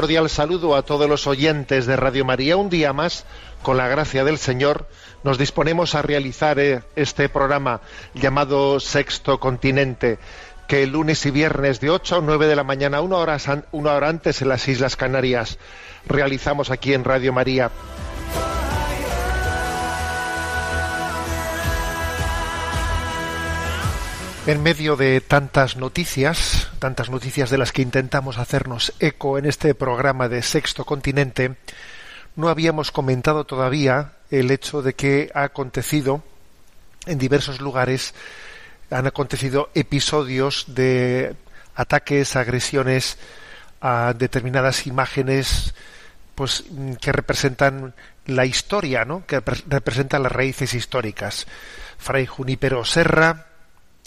Cordial saludo a todos los oyentes de Radio María. Un día más, con la gracia del Señor, nos disponemos a realizar eh, este programa llamado Sexto Continente, que el lunes y viernes de 8 a 9 de la mañana, una hora, una hora antes en las Islas Canarias, realizamos aquí en Radio María. En medio de tantas noticias, tantas noticias de las que intentamos hacernos eco en este programa de Sexto Continente, no habíamos comentado todavía el hecho de que ha acontecido en diversos lugares, han acontecido episodios de ataques, agresiones a determinadas imágenes pues que representan la historia, ¿no? que pre- representan las raíces históricas. Fray Junípero Serra,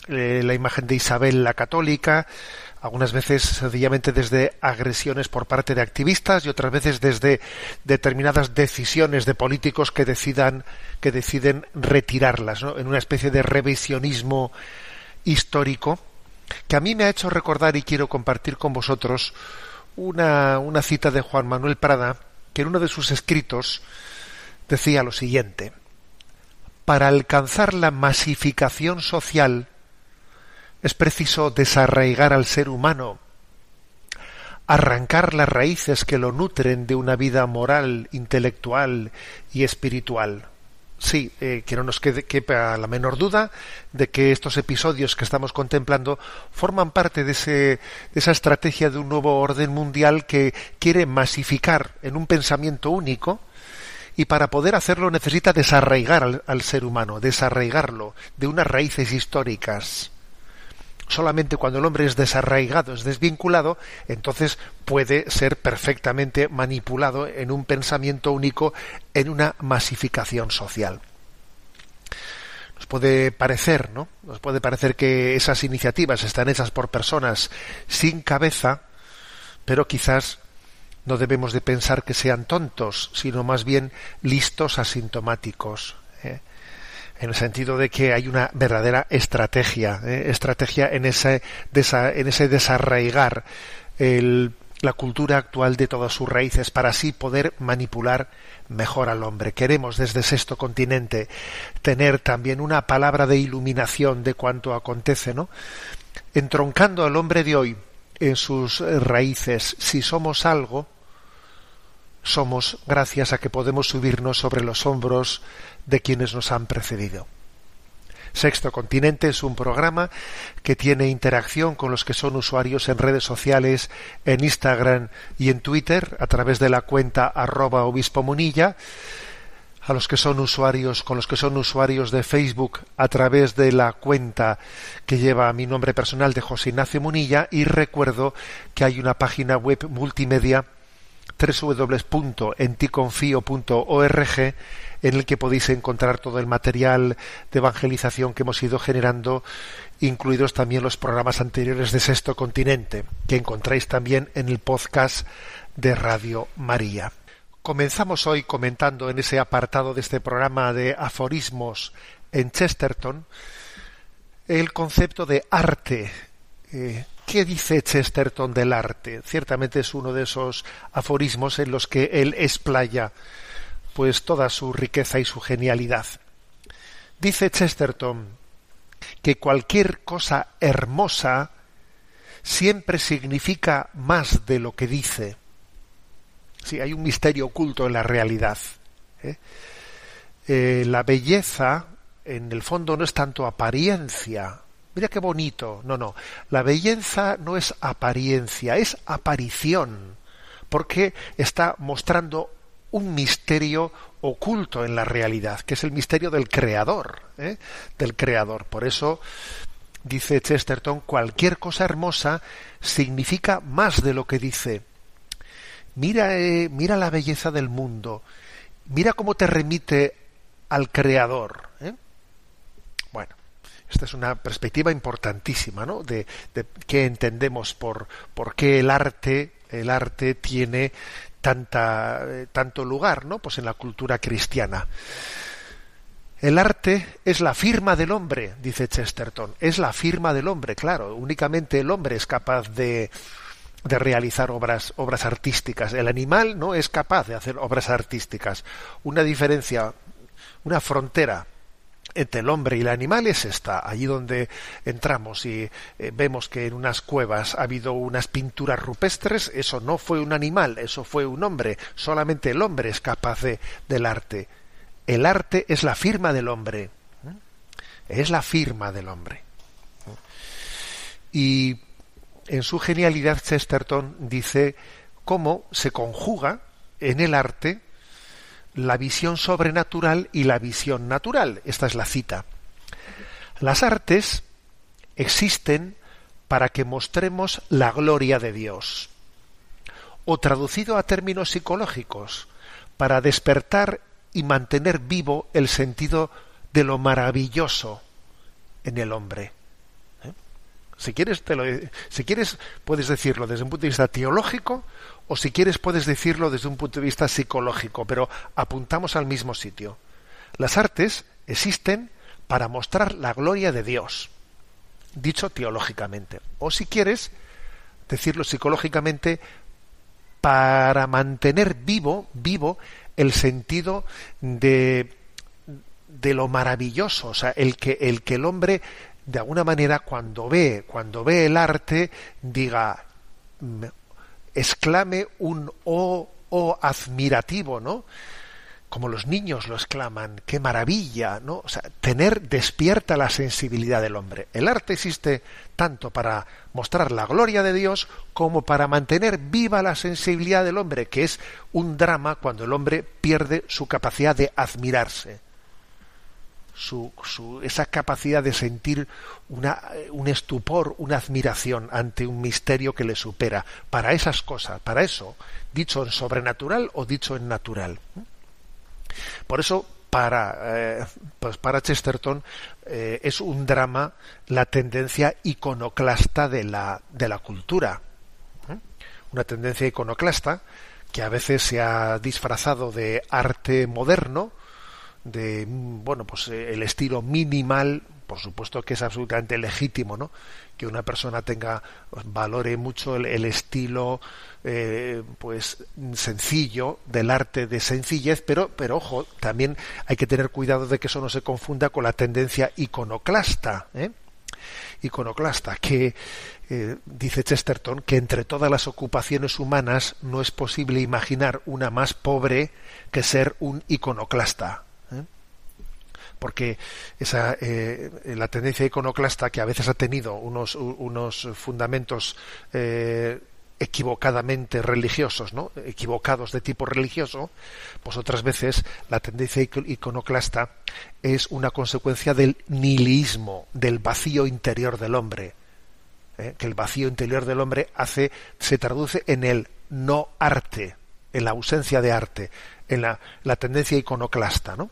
eh, la imagen de Isabel la Católica, algunas veces sencillamente desde agresiones por parte de activistas y otras veces desde determinadas decisiones de políticos que decidan que deciden retirarlas, en una especie de revisionismo histórico que a mí me ha hecho recordar y quiero compartir con vosotros una, una cita de Juan Manuel Prada que en uno de sus escritos decía lo siguiente para alcanzar la masificación social es preciso desarraigar al ser humano, arrancar las raíces que lo nutren de una vida moral, intelectual y espiritual. Sí, eh, que no nos quede quepa la menor duda de que estos episodios que estamos contemplando forman parte de, ese, de esa estrategia de un nuevo orden mundial que quiere masificar en un pensamiento único y para poder hacerlo necesita desarraigar al, al ser humano, desarraigarlo de unas raíces históricas solamente cuando el hombre es desarraigado, es desvinculado, entonces puede ser perfectamente manipulado en un pensamiento único, en una masificación social. Nos puede parecer, ¿no? Nos puede parecer que esas iniciativas están hechas por personas sin cabeza, pero quizás no debemos de pensar que sean tontos, sino más bien listos asintomáticos. ¿eh? En el sentido de que hay una verdadera estrategia, ¿eh? estrategia en ese, en ese desarraigar la cultura actual de todas sus raíces para así poder manipular mejor al hombre. Queremos desde Sexto Continente tener también una palabra de iluminación de cuanto acontece, ¿no? Entroncando al hombre de hoy en sus raíces, si somos algo, somos gracias a que podemos subirnos sobre los hombros de quienes nos han precedido. Sexto Continente es un programa que tiene interacción con los que son usuarios en redes sociales, en Instagram y en Twitter, a través de la cuenta arroba obispo munilla, a los que son usuarios, con los que son usuarios de Facebook a través de la cuenta que lleva mi nombre personal de José Ignacio Munilla y recuerdo que hay una página web multimedia www.enticonfio.org en el que podéis encontrar todo el material de evangelización que hemos ido generando, incluidos también los programas anteriores de Sexto Continente, que encontráis también en el podcast de Radio María. Comenzamos hoy comentando en ese apartado de este programa de aforismos en Chesterton el concepto de arte. Eh, ¿Qué dice Chesterton del arte? Ciertamente es uno de esos aforismos en los que él explaya pues toda su riqueza y su genialidad. Dice Chesterton que cualquier cosa hermosa siempre significa más de lo que dice. Sí, hay un misterio oculto en la realidad. ¿eh? Eh, la belleza, en el fondo, no es tanto apariencia. Mira qué bonito. No, no. La belleza no es apariencia, es aparición. Porque está mostrando un misterio oculto en la realidad, que es el misterio del creador, ¿eh? del creador. Por eso dice Chesterton, cualquier cosa hermosa significa más de lo que dice. Mira, eh, mira la belleza del mundo, mira cómo te remite al creador. ¿eh? Esta es una perspectiva importantísima, ¿no? De, de qué entendemos por, por qué el arte, el arte tiene tanta, eh, tanto lugar, ¿no? Pues en la cultura cristiana. El arte es la firma del hombre, dice Chesterton. Es la firma del hombre, claro. Únicamente el hombre es capaz de, de realizar obras, obras artísticas. El animal no es capaz de hacer obras artísticas. Una diferencia, una frontera entre el hombre y el animal es esta, allí donde entramos y eh, vemos que en unas cuevas ha habido unas pinturas rupestres, eso no fue un animal, eso fue un hombre, solamente el hombre es capaz de, del arte. El arte es la firma del hombre, ¿eh? es la firma del hombre. Y en su genialidad Chesterton dice cómo se conjuga en el arte la visión sobrenatural y la visión natural. Esta es la cita. Las artes existen para que mostremos la gloria de Dios. O traducido a términos psicológicos, para despertar y mantener vivo el sentido de lo maravilloso en el hombre. ¿Eh? Si quieres, te lo, si quieres, puedes decirlo desde un punto de vista teológico o si quieres puedes decirlo desde un punto de vista psicológico, pero apuntamos al mismo sitio. Las artes existen para mostrar la gloria de Dios, dicho teológicamente, o si quieres decirlo psicológicamente, para mantener vivo, vivo el sentido de, de lo maravilloso, o sea, el que, el que el hombre de alguna manera cuando ve, cuando ve el arte, diga, exclame un oh, oh admirativo, ¿no? Como los niños lo exclaman, qué maravilla, ¿no? O sea, tener despierta la sensibilidad del hombre. El arte existe tanto para mostrar la gloria de Dios como para mantener viva la sensibilidad del hombre, que es un drama cuando el hombre pierde su capacidad de admirarse su, su, esa capacidad de sentir una, un estupor, una admiración ante un misterio que le supera. Para esas cosas, para eso, dicho en sobrenatural o dicho en natural. Por eso, para, eh, pues para Chesterton eh, es un drama la tendencia iconoclasta de la, de la cultura. ¿eh? Una tendencia iconoclasta que a veces se ha disfrazado de arte moderno, de bueno pues eh, el estilo minimal por supuesto que es absolutamente legítimo no que una persona tenga valore mucho el, el estilo eh, pues sencillo del arte de sencillez pero pero ojo también hay que tener cuidado de que eso no se confunda con la tendencia iconoclasta ¿eh? iconoclasta que eh, dice Chesterton que entre todas las ocupaciones humanas no es posible imaginar una más pobre que ser un iconoclasta porque esa eh, la tendencia iconoclasta que a veces ha tenido unos, unos fundamentos eh, equivocadamente religiosos, ¿no? equivocados de tipo religioso, pues otras veces la tendencia iconoclasta es una consecuencia del nihilismo, del vacío interior del hombre, ¿eh? que el vacío interior del hombre hace, se traduce en el no arte, en la ausencia de arte, en la, la tendencia iconoclasta, ¿no?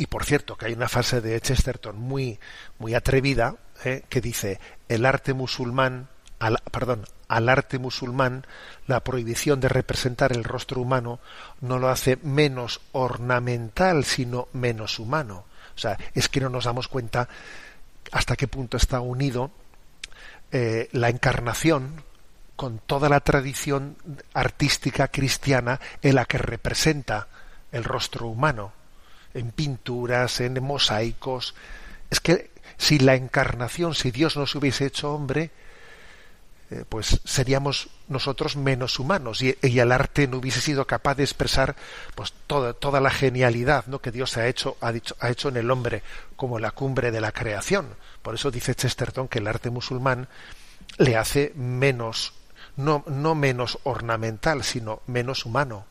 Y por cierto, que hay una frase de Chesterton muy, muy atrevida ¿eh? que dice: el arte musulmán, al, perdón, al arte musulmán, la prohibición de representar el rostro humano no lo hace menos ornamental, sino menos humano. O sea, es que no nos damos cuenta hasta qué punto está unido eh, la encarnación con toda la tradición artística cristiana en la que representa el rostro humano en pinturas, en mosaicos. Es que si la encarnación, si Dios nos hubiese hecho hombre, eh, pues seríamos nosotros menos humanos y, el arte no hubiese sido capaz de expresar pues toda, toda la genialidad ¿no? que Dios ha hecho, ha, dicho, ha hecho en el hombre como la cumbre de la creación. Por eso dice Chesterton que el arte musulmán le hace menos, no, no menos ornamental, sino menos humano.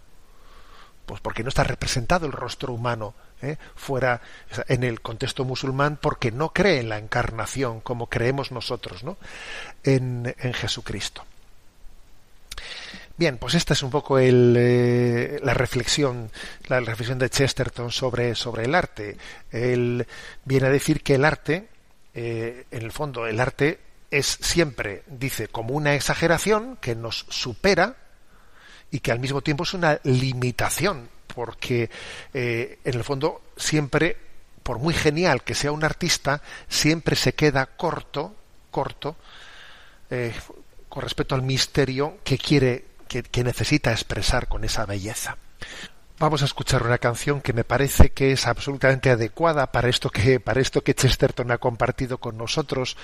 Pues porque no está representado el rostro humano ¿eh? fuera en el contexto musulmán porque no cree en la encarnación como creemos nosotros ¿no? en, Jesucristo. Bien, pues esta es un poco el, eh, la reflexión, la reflexión de Chesterton sobre, sobre el arte. Él viene a decir que el arte, eh, en el fondo, el arte es siempre, dice, como una exageración que nos supera y que al mismo tiempo es una limitación porque eh, en el fondo siempre, por muy genial que sea un artista, siempre se queda corto, corto, eh, con respecto al misterio que quiere, que, que necesita expresar con esa belleza. Vamos a escuchar una canción que me parece que es absolutamente adecuada para esto que, para esto que Chesterton ha compartido con nosotros,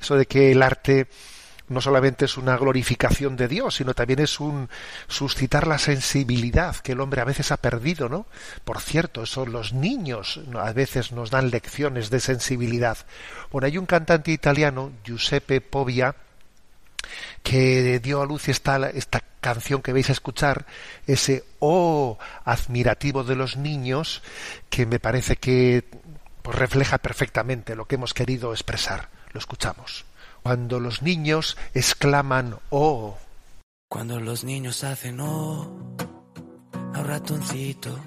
eso de que el arte no solamente es una glorificación de Dios, sino también es un suscitar la sensibilidad que el hombre a veces ha perdido, ¿no? Por cierto, son los niños a veces nos dan lecciones de sensibilidad. Bueno, hay un cantante italiano, Giuseppe Povia, que dio a luz esta, esta canción que vais a escuchar, ese oh admirativo de los niños, que me parece que pues, refleja perfectamente lo que hemos querido expresar. Lo escuchamos cuando los niños exclaman oh. Cuando los niños hacen oh a un ratoncito.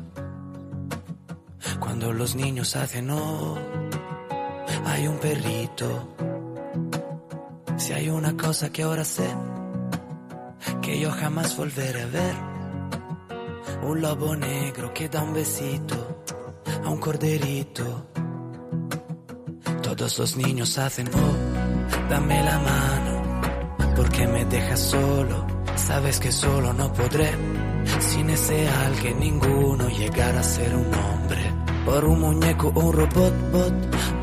Cuando los niños hacen oh hay un perrito. Si hay una cosa que ahora sé que yo jamás volveré a ver, un lobo negro que da un besito a un corderito. Todos los niños hacen oh dame la mano, porque me dejas solo, sabes que solo no podré, sin ese alguien ninguno llegar a ser un hombre. Por un muñeco, un robot, bot,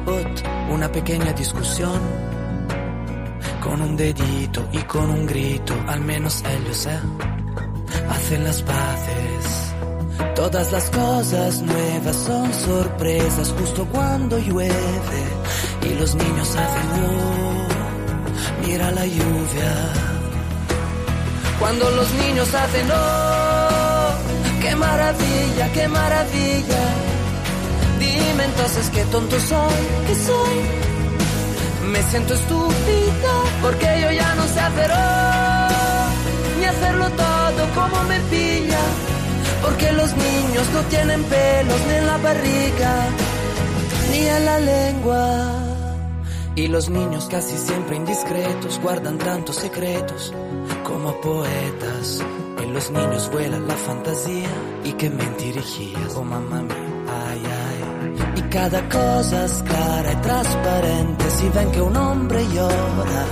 bot, una pequeña discusión, con un dedito y con un grito, al menos ellos eh, hacen las paces. Todas las cosas nuevas son sorpresas justo cuando llueve y los niños hacen oh, mira la lluvia. Cuando los niños hacen oh, qué maravilla, qué maravilla. Dime entonces qué tonto soy, qué soy. Me siento estúpido porque yo ya no sé hacer oh, ni hacerlo todo como me pilla. Porque los niños no tienen pelos ni en la barriga, ni en la lengua. Y los niños casi siempre indiscretos guardan tantos secretos como poetas. En los niños vuela la fantasía y que mentirijillas, oh mamá mía, ay ay. Y cada cosa es clara y transparente si ven que un hombre llora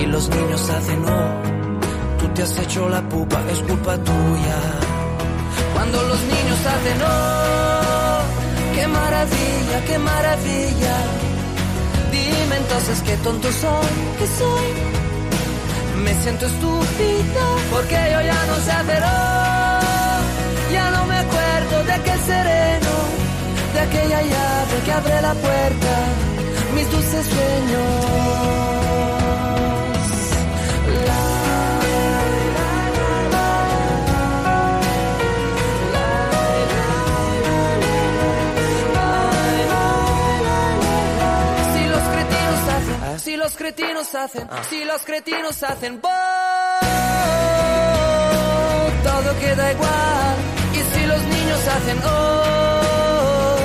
y los niños hacen oh, tú te has hecho la pupa, es culpa tuya. Cuando los niños hacen oh, qué maravilla, qué maravilla. Dime entonces qué tonto soy, qué soy. Me siento estúpido porque yo ya no sé hacer ya no me acuerdo de aquel sereno, de aquella llave que abre la puerta, mis dulces sueños. Los cretinos hacen, si los cretinos hacen, ¡boh! todo queda igual. Y si los niños hacen oh,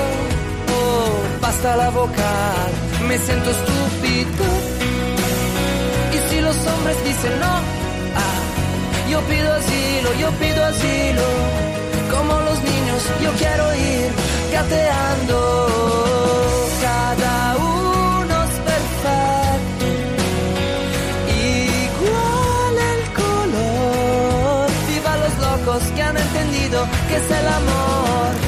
oh, basta la vocal, me siento estúpido. Y si los hombres dicen no, ah, yo pido asilo, yo pido asilo. Como los niños, yo quiero ir gateando. Cada uno que es el amor.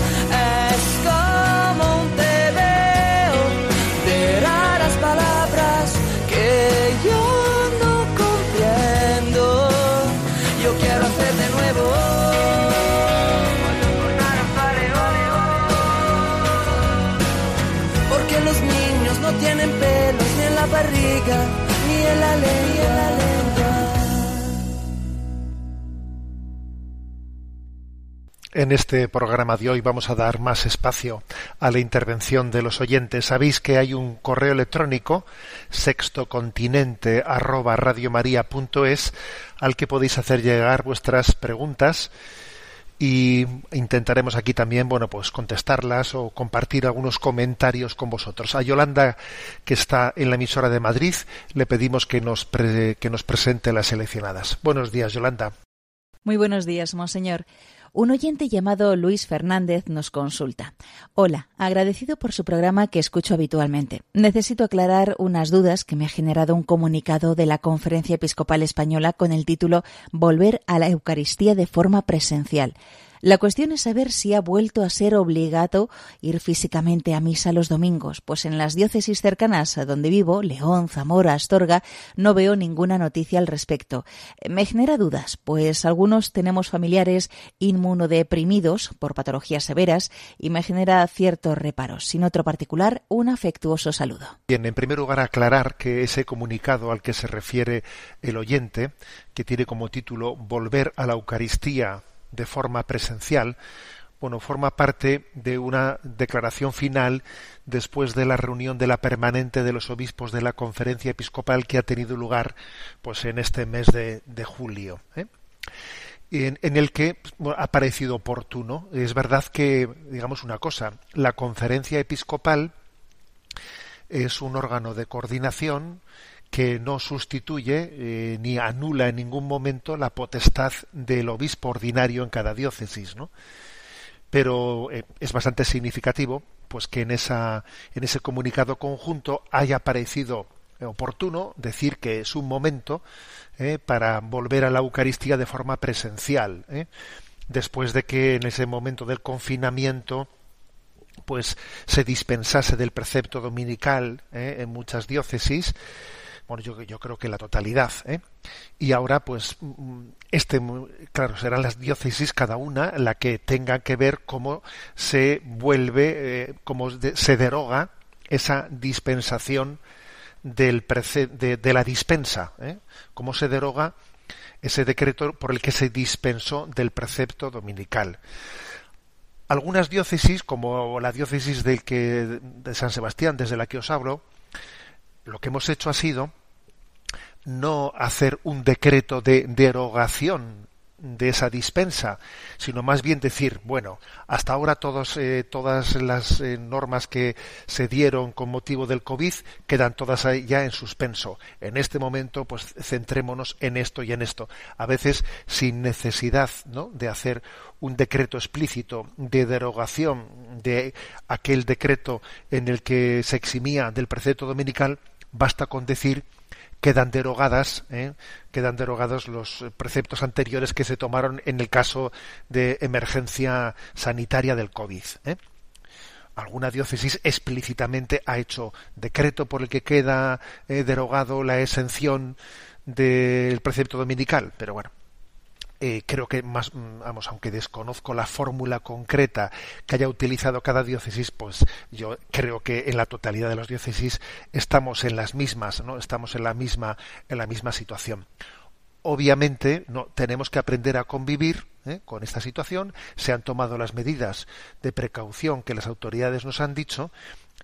En este programa de hoy vamos a dar más espacio a la intervención de los oyentes. Sabéis que hay un correo electrónico sextocontinente arroba radiomaria.es al que podéis hacer llegar vuestras preguntas y intentaremos aquí también, bueno, pues contestarlas o compartir algunos comentarios con vosotros. A Yolanda, que está en la emisora de Madrid, le pedimos que nos, pre- que nos presente las seleccionadas. Buenos días, Yolanda. Muy buenos días, monseñor. Un oyente llamado Luis Fernández nos consulta. Hola, agradecido por su programa que escucho habitualmente. Necesito aclarar unas dudas que me ha generado un comunicado de la Conferencia Episcopal Española con el título Volver a la Eucaristía de forma presencial. La cuestión es saber si ha vuelto a ser obligado ir físicamente a misa los domingos, pues en las diócesis cercanas a donde vivo, León, Zamora, Astorga, no veo ninguna noticia al respecto. Me genera dudas, pues algunos tenemos familiares inmunodeprimidos por patologías severas y me genera ciertos reparos. Sin otro particular, un afectuoso saludo. Bien, en primer lugar aclarar que ese comunicado al que se refiere el oyente, que tiene como título Volver a la Eucaristía de forma presencial, bueno, forma parte de una declaración final después de la reunión de la permanente de los obispos de la conferencia episcopal que ha tenido lugar pues en este mes de, julio. ¿eh? En, el que bueno, ha parecido oportuno. Es verdad que, digamos una cosa, la conferencia episcopal es un órgano de coordinación que no sustituye eh, ni anula en ningún momento la potestad del obispo ordinario en cada diócesis, ¿no? Pero eh, es bastante significativo, pues que en esa en ese comunicado conjunto haya parecido oportuno decir que es un momento eh, para volver a la Eucaristía de forma presencial, después de que en ese momento del confinamiento pues se dispensase del precepto dominical en muchas diócesis bueno, yo, creo que la totalidad, ¿eh? y ahora, pues, este, claro, serán las diócesis cada una la que tenga que ver cómo se vuelve, eh, cómo se deroga esa dispensación del de, de, la dispensa, ¿eh? cómo se deroga ese decreto por el que se dispensó del precepto dominical. Algunas diócesis, como la diócesis del que, de San Sebastián, desde la que os hablo, lo que hemos hecho ha sido no hacer un decreto de derogación de esa dispensa, sino más bien decir, bueno, hasta ahora todos, eh, todas las eh, normas que se dieron con motivo del COVID quedan todas ya en suspenso. En este momento, pues centrémonos en esto y en esto. A veces sin necesidad ¿no? de hacer un decreto explícito de derogación de aquel decreto en el que se eximía del precepto dominical, basta con decir quedan derogadas, ¿eh? quedan derogados los preceptos anteriores que se tomaron en el caso de emergencia sanitaria del COVID. ¿eh? Alguna diócesis explícitamente ha hecho decreto por el que queda eh, derogado la exención del precepto dominical, pero bueno, eh, creo que más, vamos, aunque desconozco la fórmula concreta que haya utilizado cada diócesis, pues yo creo que en la totalidad de las diócesis estamos en las mismas, ¿no? Estamos en la misma, en la misma situación. Obviamente, no tenemos que aprender a convivir ¿eh? con esta situación. Se han tomado las medidas de precaución que las autoridades nos han dicho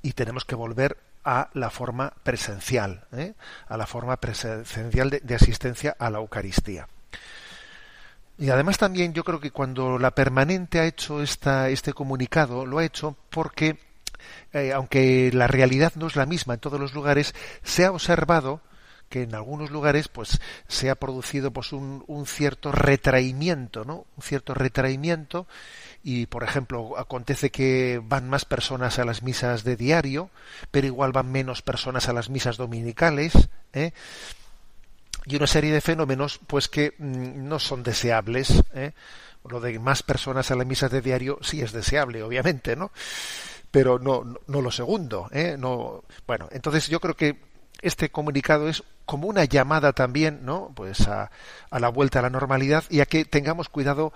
y tenemos que volver a la forma presencial, ¿eh? a la forma presencial de asistencia a la Eucaristía. Y además también yo creo que cuando la permanente ha hecho esta, este comunicado, lo ha hecho porque, eh, aunque la realidad no es la misma en todos los lugares, se ha observado que en algunos lugares pues se ha producido pues un, un cierto retraimiento, ¿no? Un cierto retraimiento y por ejemplo acontece que van más personas a las misas de diario, pero igual van menos personas a las misas dominicales, ¿eh? Y una serie de fenómenos pues que mm, no son deseables. ¿eh? Lo de más personas a las misas de diario sí es deseable, obviamente, ¿no? Pero no, no, no lo segundo, ¿eh? No, bueno, entonces yo creo que este comunicado es como una llamada también, ¿no? Pues a, a la vuelta a la normalidad y a que tengamos cuidado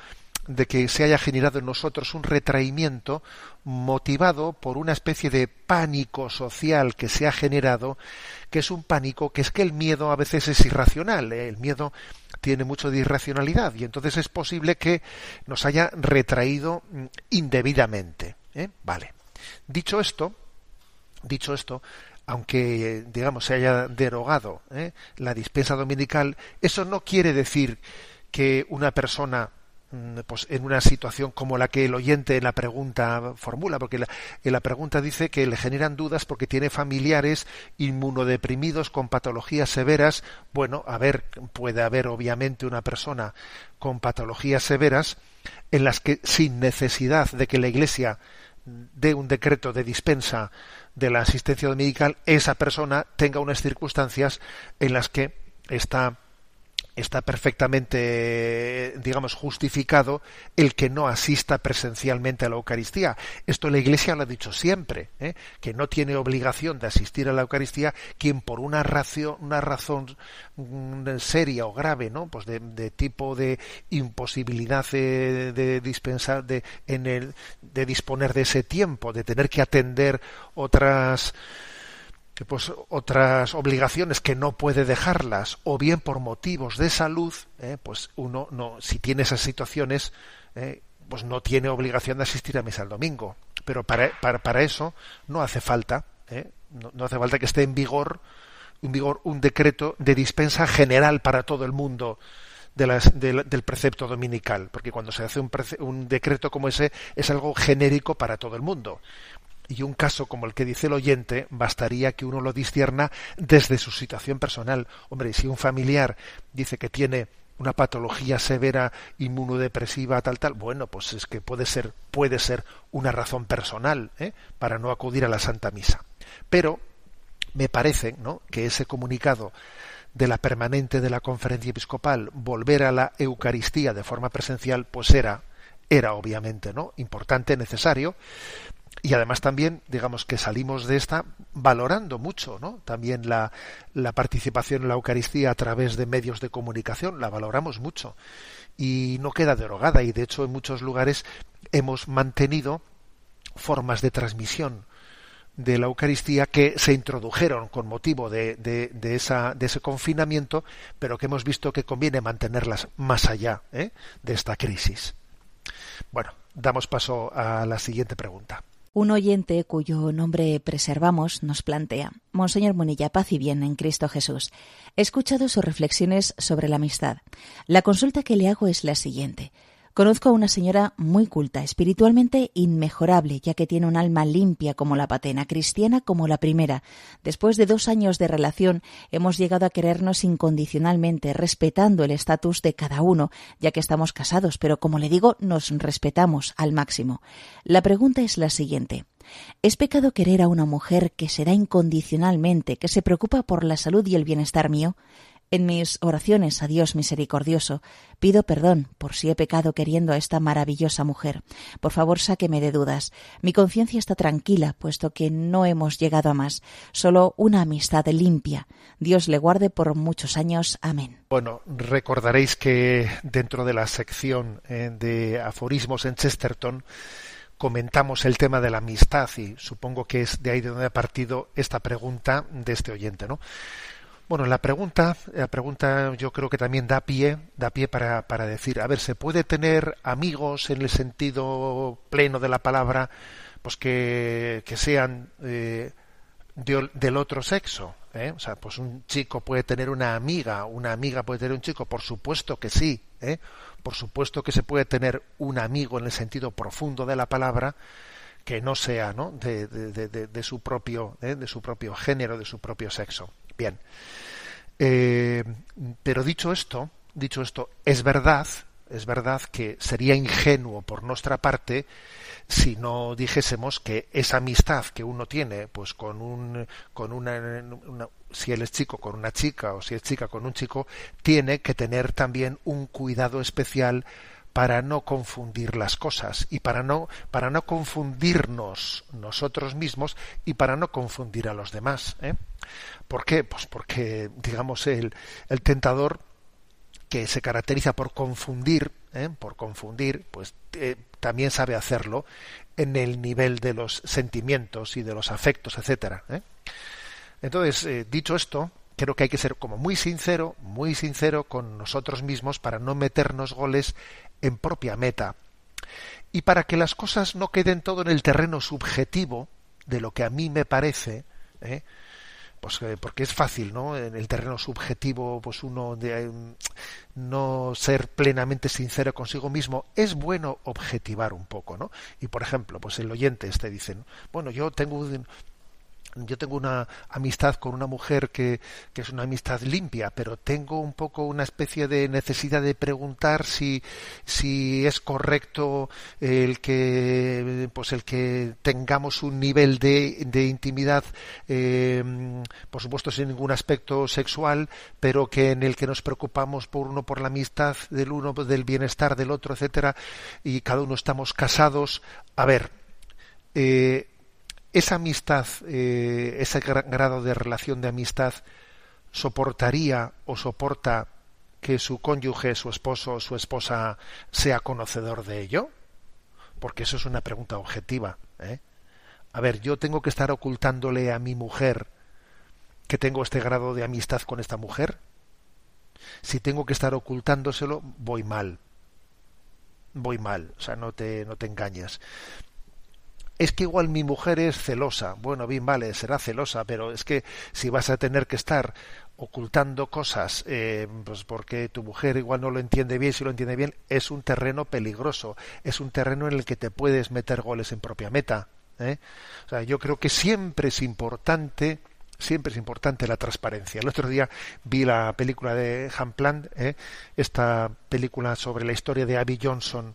de que se haya generado en nosotros un retraimiento motivado por una especie de pánico social que se ha generado, que es un pánico que es que el miedo a veces es irracional, ¿eh? el miedo tiene mucho de irracionalidad y entonces es posible que nos haya retraído mm, indebidamente. ¿eh? Vale. Dicho esto, dicho esto, aunque digamos se haya derogado ¿eh? la dispensa dominical, eso no quiere decir que una persona pues en una situación como la que el oyente en la pregunta formula, porque la, en la pregunta dice que le generan dudas porque tiene familiares inmunodeprimidos con patologías severas. Bueno, a ver, puede haber obviamente una persona con patologías severas en las que sin necesidad de que la Iglesia dé un decreto de dispensa de la asistencia dominical, esa persona tenga unas circunstancias en las que está está perfectamente, digamos, justificado el que no asista presencialmente a la Eucaristía. Esto la Iglesia lo ha dicho siempre, ¿eh? que no tiene obligación de asistir a la Eucaristía quien por una, razón, una razón mm, seria o grave, ¿no? Pues de, tipo de imposibilidad de dispensar, de, en el, de disponer de ese tiempo, de tener que atender otras pues otras obligaciones que no puede dejarlas o bien por motivos de salud eh, pues uno no si tiene esas situaciones eh, pues no tiene obligación de asistir a misa el domingo. Pero para, para, eso no hace falta eh, no, hace falta que esté en vigor en vigor un decreto de dispensa general para todo el mundo del precepto dominical, porque cuando se hace un, un, decreto como ese es algo genérico para todo el mundo y un caso como el que dice el oyente, bastaría que uno lo discierna desde su situación personal. Hombre, si un familiar dice que tiene una patología severa inmunodepresiva tal tal bueno pues es que puede ser puede ser una razón personal ¿eh? para no acudir a la Santa Misa pero me parece ¿no? que ese comunicado de la permanente de la conferencia episcopal volver a la Eucaristía de forma presencial pues era era obviamente no importante necesario y además también digamos que salimos de esta valorando mucho no también la, la, participación en la Eucaristía a través de medios de comunicación la valoramos mucho y no queda derogada y de hecho en muchos lugares hemos mantenido formas de transmisión de la Eucaristía que se introdujeron con motivo de, de, de, esa, de ese confinamiento, pero que hemos visto que conviene mantenerlas más allá ¿eh? de esta crisis. Bueno, damos paso a la siguiente pregunta. Un oyente cuyo nombre preservamos nos plantea, Monseñor Monilla, paz y bien en Cristo Jesús. He escuchado sus reflexiones sobre la amistad. La consulta que le hago es la siguiente. Conozco a una señora muy culta, espiritualmente inmejorable, ya que tiene un alma limpia como la patena, cristiana como la primera. Después de dos años de relación, hemos llegado a querernos incondicionalmente, respetando el estatus de cada uno, ya que estamos casados, pero como le digo, nos respetamos al máximo. La pregunta es la siguiente. ¿Es pecado querer a una mujer que se da incondicionalmente, que se preocupa por la salud y el bienestar mío? En mis oraciones a Dios misericordioso pido perdón por si he pecado queriendo a esta maravillosa mujer. Por favor, sáqueme de dudas. Mi conciencia está tranquila, puesto que no hemos llegado a más. Solo una amistad limpia. Dios le guarde por muchos años. Amén. Bueno, recordaréis que dentro de la sección eh, de aforismos en Chesterton comentamos el tema de la amistad y supongo que es de ahí de donde ha partido esta pregunta de este oyente, ¿no? Bueno, la pregunta, la pregunta yo creo que también da pie, da pie para, para decir, a ver, ¿se puede tener amigos en el sentido pleno de la palabra, pues que, que sean eh, de- del otro sexo. ¿eh? O sea, pues un chico puede tener una amiga, una amiga puede tener un chico, por supuesto que sí. ¿eh? Por supuesto que se puede tener un amigo en el sentido profundo de la palabra que no sea ¿no? De- de- de su propio ¿eh? de su propio género, de su propio sexo. Bien. Eh, pero dicho esto, dicho esto, es verdad, es verdad que sería ingenuo por nuestra parte si no dijésemos que esa amistad que uno tiene, pues con un, con una, una- si él es chico con una chica o si es chica con un chico, tiene que tener también un cuidado especial para no confundir las cosas y para no para no confundirnos nosotros mismos y para no confundir a los demás. ¿eh? ¿Por qué? Pues porque digamos el, el tentador que se caracteriza por confundir, ¿eh? por confundir, pues eh, también sabe hacerlo en el nivel de los sentimientos y de los afectos, etcétera. ¿eh? Entonces, eh, dicho esto, creo que hay que ser como muy sincero, muy sincero con nosotros mismos para no meternos goles en propia meta y para que las cosas no queden todo en el terreno subjetivo de lo que a mí me parece, ¿eh? pues eh, porque es fácil, ¿no? En el terreno subjetivo, pues uno de eh, no ser plenamente sincero consigo mismo, es bueno objetivar un poco, ¿no? Y por ejemplo, pues el oyente este dice, ¿no? bueno, yo tengo yo tengo una amistad con una mujer que, que es una amistad limpia, pero tengo un poco una especie de necesidad de preguntar si, si es correcto el que pues el que tengamos un nivel de, de intimidad, eh, por supuesto sin ningún aspecto sexual, pero que en el que nos preocupamos por uno por la amistad del uno, del bienestar del otro, etcétera, y cada uno estamos casados. A ver, eh, esa amistad, eh, ese gra- grado de relación de amistad, soportaría o soporta que su cónyuge, su esposo o su esposa sea conocedor de ello? Porque eso es una pregunta objetiva. ¿eh? A ver, yo tengo que estar ocultándole a mi mujer que tengo este grado de amistad con esta mujer. Si tengo que estar ocultándoselo, voy mal. Voy mal, o sea, no te, no te engañes es que igual mi mujer es celosa. Bueno, bien, vale, será celosa, pero es que si vas a tener que estar ocultando cosas, eh, pues porque tu mujer igual no lo entiende bien, si lo entiende bien, es un terreno peligroso, es un terreno en el que te puedes meter goles en propia meta. ¿eh? O sea, yo creo que siempre es importante, siempre es importante la transparencia. El otro día vi la película de Hampland, ¿eh? esta película sobre la historia de Abby Johnson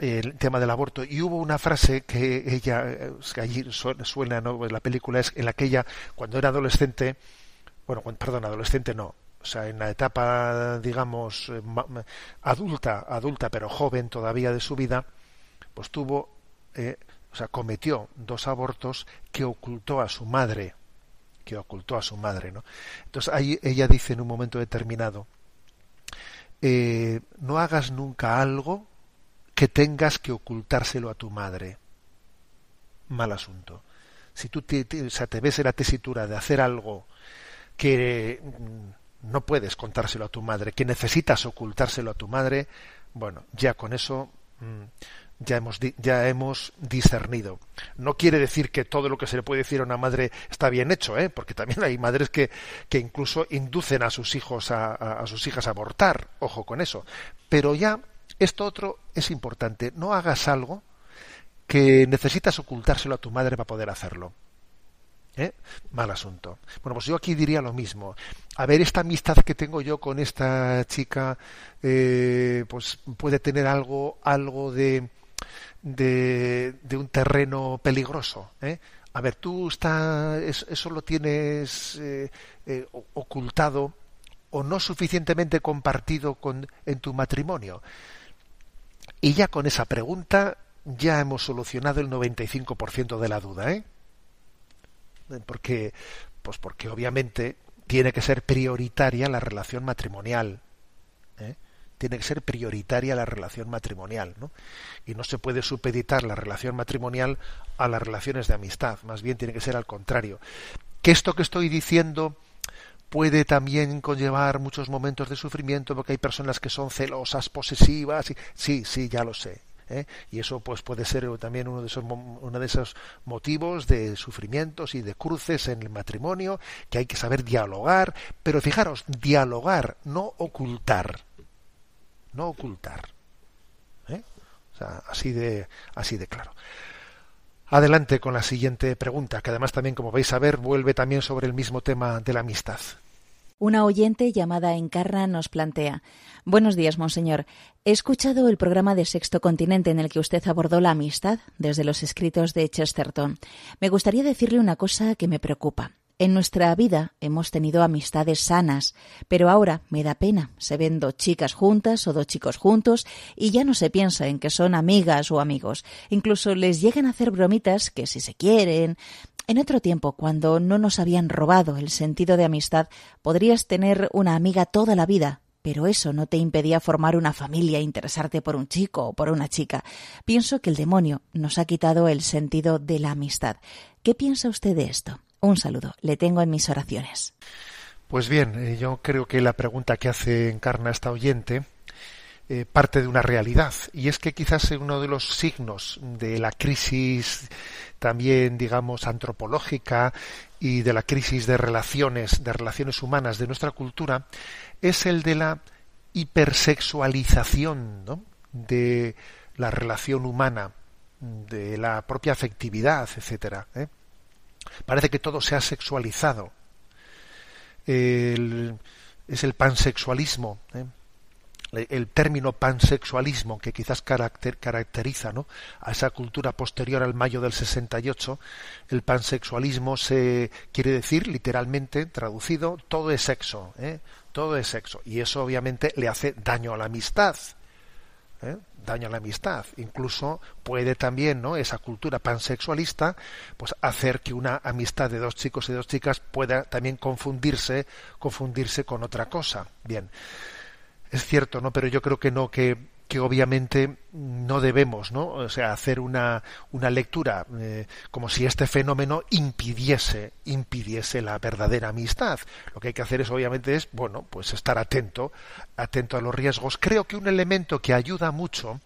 el tema del aborto y hubo una frase que ella que allí suena, ¿no? Pues la película es en la que ella cuando era adolescente bueno perdón adolescente no o sea en la etapa digamos eh, adulta adulta pero joven todavía de su vida pues tuvo eh, o sea cometió dos abortos que ocultó a su madre que ocultó a su madre no entonces ahí ella dice en un momento determinado eh, no hagas nunca algo que tengas que ocultárselo a tu madre. Mal asunto. Si tú te, ves en la tesitura de hacer algo que mm, no puedes contárselo a tu madre, que necesitas ocultárselo a tu madre, bueno, ya con eso mm, ya hemos ya hemos discernido. No quiere decir que todo lo que se le puede decir a una madre está bien hecho, ¿eh? porque también hay madres que, que incluso inducen a sus hijos a- a sus hijas a abortar. Ojo con eso. Pero ya esto otro es importante. No hagas algo que necesitas ocultárselo a tu madre para poder hacerlo. ¿Eh? Mal asunto. Bueno, pues yo aquí diría lo mismo. A ver, esta amistad que tengo yo con esta chica, eh, pues puede tener algo, algo de, de, de un terreno peligroso. ¿eh? A ver, tú está, es- eso lo tienes eh, eh, ocultado o no suficientemente compartido con, en tu matrimonio. Y ya con esa pregunta ya hemos solucionado el 95% de la duda, ¿eh? Porque, pues porque obviamente tiene que ser prioritaria la relación matrimonial. ¿eh? Tiene que ser prioritaria la relación matrimonial, ¿no? Y no se puede supeditar la relación matrimonial a las relaciones de amistad. Más bien tiene que ser al contrario. Que esto que estoy diciendo puede también conllevar muchos momentos de sufrimiento porque hay personas que son celosas, posesivas. Y... Sí, sí, ya lo sé. ¿eh? y eso pues puede ser también uno de esos de esos motivos de sufrimientos y de cruces en el matrimonio que hay que saber dialogar pero fijaros dialogar no ocultar no ocultar ¿eh? así de así de claro adelante con la siguiente pregunta que además también como vais a ver vuelve también sobre el mismo tema de la amistad una oyente llamada Encarna nos plantea Buenos días, monseñor. He escuchado el programa de Sexto Continente en el que usted abordó la amistad desde los escritos de Chesterton. Me gustaría decirle una cosa que me preocupa. En nuestra vida hemos tenido amistades sanas, pero ahora me da pena. Se ven dos chicas juntas o dos chicos juntos y ya no se piensa en que son amigas o amigos. Incluso les llegan a hacer bromitas que si se quieren. En otro tiempo, cuando no nos habían robado el sentido de amistad, podrías tener una amiga toda la vida, pero eso no te impedía formar una familia, interesarte por un chico o por una chica. Pienso que el demonio nos ha quitado el sentido de la amistad. ¿Qué piensa usted de esto? Un saludo, le tengo en mis oraciones. Pues bien, eh, yo creo que la pregunta que hace Encarna esta oyente eh, parte de una realidad y es que quizás uno de los signos de la crisis también digamos antropológica y de la crisis de relaciones de relaciones humanas de nuestra cultura es el de la hipersexualización de la relación humana, de la propia afectividad, etcétera. ¿eh? Parece que todo se ha sexualizado. es el pansexualismo. ¿eh? El término pansexualismo que quizás caracteriza ¿no? a esa cultura posterior al mayo del 68, el pansexualismo se quiere decir literalmente traducido todo es sexo, ¿eh? todo es sexo y eso obviamente le hace daño a la amistad. ¿eh? daño a la amistad. Incluso puede también, ¿no? Esa cultura pansexualista, pues hacer que una amistad de dos chicos y dos chicas pueda también confundirse, confundirse con otra cosa. Bien es cierto, ¿no? Pero yo creo que no, que, que obviamente no debemos, ¿no? Hacer una, una lectura eh, como si este fenómeno impidiese, impidiese la verdadera amistad. Lo que hay que hacer es, obviamente, es, bueno, pues estar atento, atento a los riesgos. Creo que un elemento que ayuda mucho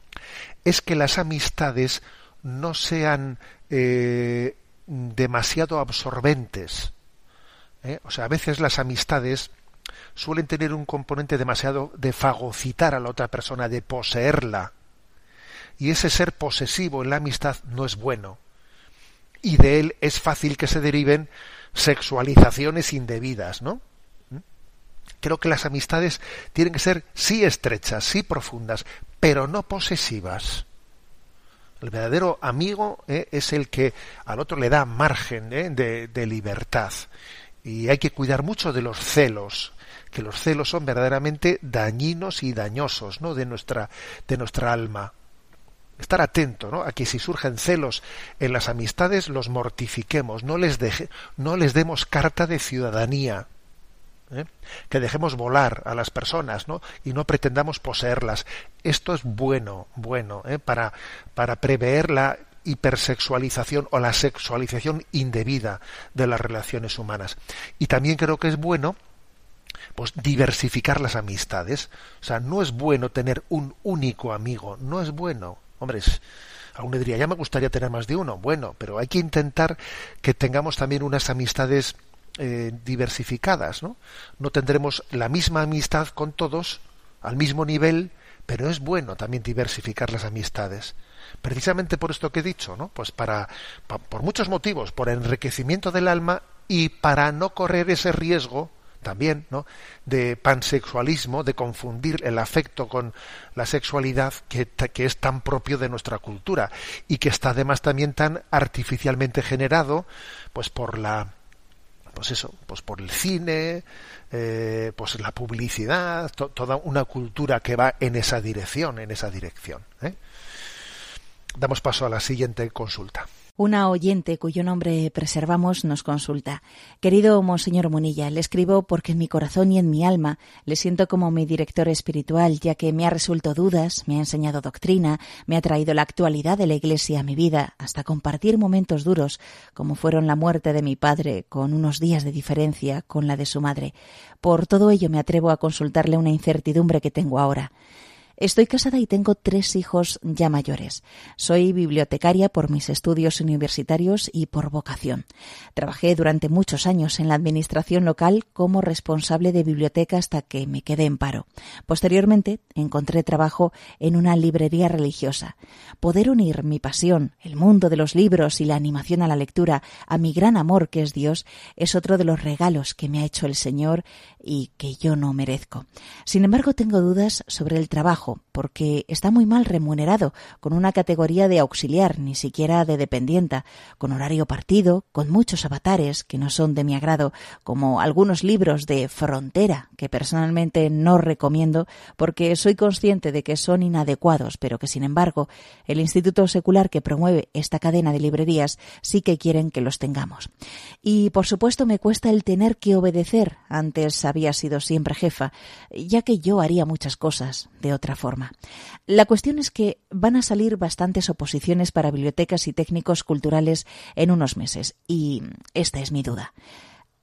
es que las amistades no sean eh, demasiado absorbentes. ¿eh? O sea, a veces las amistades suelen tener un componente demasiado de fagocitar a la otra persona, de poseerla. Y ese ser posesivo en la amistad no es bueno. Y de él es fácil que se deriven sexualizaciones indebidas, ¿no? ¿Mm? Creo que las amistades tienen que ser sí estrechas, sí profundas, pero no posesivas. El verdadero amigo ¿eh? es el que al otro le da margen ¿eh? de, de libertad. Y hay que cuidar mucho de los celos, que los celos son verdaderamente dañinos y dañosos, ¿no? de nuestra de nuestra alma. Estar atento, ¿no? a que si surgen celos en las amistades los mortifiquemos, no les deje, no les demos carta de ciudadanía. ¿eh? que dejemos volar a las personas ¿no? y no pretendamos poseerlas. Esto es bueno, bueno, ¿eh? para, para prever la hipersexualización o la sexualización indebida de las relaciones humanas. Y también creo que es bueno pues diversificar las amistades. O sea, no es bueno tener un único amigo, no es bueno. Hombre, aún diría, ya me gustaría tener más de uno. Bueno, pero hay que intentar que tengamos también unas amistades eh, diversificadas, ¿no? No tendremos la misma amistad con todos, al mismo nivel, pero es bueno también diversificar las amistades. Precisamente por esto que he dicho, ¿no? Pues para por muchos motivos, por enriquecimiento del alma y para no correr ese riesgo también, ¿no? de pansexualismo, de confundir el afecto con la sexualidad que, que, es tan propio de nuestra cultura y que está además también tan artificialmente generado pues por la pues eso, pues por el cine, eh, pues la publicidad, toda una cultura que va en esa dirección, en esa dirección. ¿eh? Damos paso a la siguiente consulta. Una oyente cuyo nombre preservamos nos consulta. Querido Monseñor Munilla, le escribo porque en mi corazón y en mi alma le siento como mi director espiritual, ya que me ha resuelto dudas, me ha enseñado doctrina, me ha traído la actualidad de la Iglesia a mi vida, hasta compartir momentos duros, como fueron la muerte de mi padre, con unos días de diferencia con la de su madre. Por todo ello me atrevo a consultarle una incertidumbre que tengo ahora. Estoy casada y tengo tres hijos ya mayores. Soy bibliotecaria por mis estudios universitarios y por vocación. Trabajé durante muchos años en la administración local como responsable de biblioteca hasta que me quedé en paro. Posteriormente encontré trabajo en una librería religiosa. Poder unir mi pasión, el mundo de los libros y la animación a la lectura a mi gran amor que es Dios es otro de los regalos que me ha hecho el Señor y que yo no merezco. Sin embargo, tengo dudas sobre el trabajo, porque está muy mal remunerado, con una categoría de auxiliar, ni siquiera de dependienta, con horario partido, con muchos avatares que no son de mi agrado, como algunos libros de frontera, que personalmente no recomiendo, porque soy consciente de que son inadecuados, pero que sin embargo el Instituto Secular que promueve esta cadena de librerías sí que quieren que los tengamos. Y por supuesto me cuesta el tener que obedecer. Antes había sido siempre jefa, ya que yo haría muchas cosas de otra forma. La cuestión es que van a salir bastantes oposiciones para bibliotecas y técnicos culturales en unos meses, y esta es mi duda.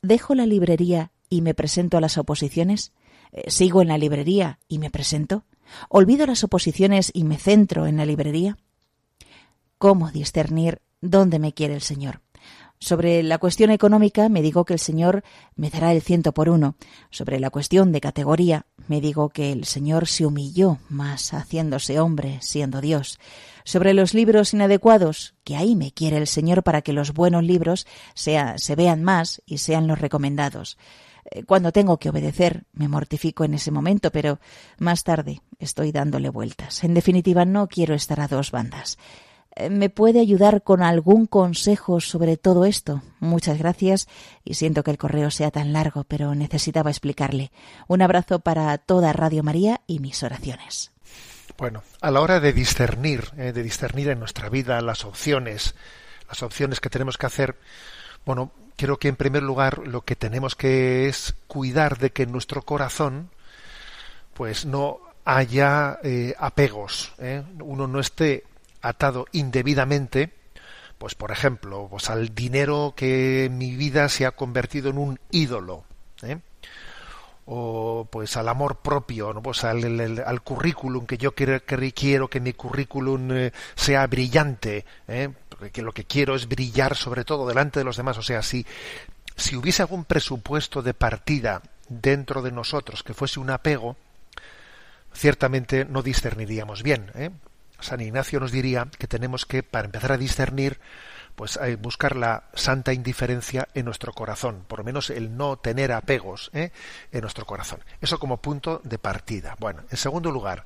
¿Dejo la librería y me presento a las oposiciones? Eh, ¿Sigo en la librería y me presento? ¿Olvido las oposiciones y me centro en la librería? ¿Cómo discernir dónde me quiere el Señor? Sobre la cuestión económica me digo que el Señor me dará el ciento por uno. Sobre la cuestión de categoría me digo que el Señor se humilló más haciéndose hombre, siendo Dios. Sobre los libros inadecuados, que ahí me quiere el Señor para que los buenos libros sea, se vean más y sean los recomendados. Eh, cuando tengo que obedecer, me mortifico en ese momento, pero más tarde estoy dándole vueltas. En definitiva, no quiero estar a dos bandas. ¿Me puede ayudar con algún consejo sobre todo esto? Muchas gracias y siento que el correo sea tan largo, pero necesitaba explicarle. Un abrazo para toda Radio María y mis oraciones. Bueno, a la hora de discernir, eh, de discernir en nuestra vida las opciones, las opciones que tenemos que hacer, bueno, creo que en primer lugar lo que tenemos que es cuidar de que nuestro corazón, pues no haya eh, apegos, ¿eh? uno no esté atado indebidamente, pues por ejemplo, pues al dinero que en mi vida se ha convertido en un ídolo, ¿eh? o pues al amor propio, ¿no? pues al, al currículum que yo quiero que que mi currículum eh, sea brillante, ¿eh? porque que lo que quiero es brillar sobre todo delante de los demás, o sea, si si hubiese algún presupuesto de partida dentro de nosotros que fuese un apego, ciertamente no discerniríamos bien. ¿eh? San Ignacio nos diría que tenemos que, para empezar a discernir, pues buscar la santa indiferencia en nuestro corazón, por lo menos el no tener apegos ¿eh? en nuestro corazón. Eso como punto de partida. Bueno, en segundo lugar,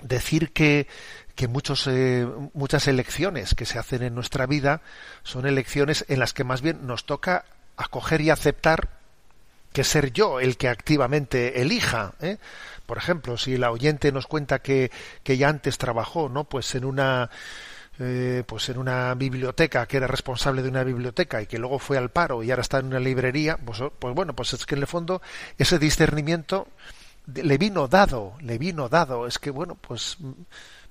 decir que, que muchos, eh, muchas elecciones que se hacen en nuestra vida son elecciones en las que más bien nos toca acoger y aceptar que ser yo el que activamente elija. ¿eh? Por ejemplo, si la oyente nos cuenta que, que ya antes trabajó, ¿no? Pues en una eh, pues en una biblioteca, que era responsable de una biblioteca y que luego fue al paro y ahora está en una librería, pues, pues bueno, pues es que en el fondo ese discernimiento le vino dado, le vino dado. Es que bueno, pues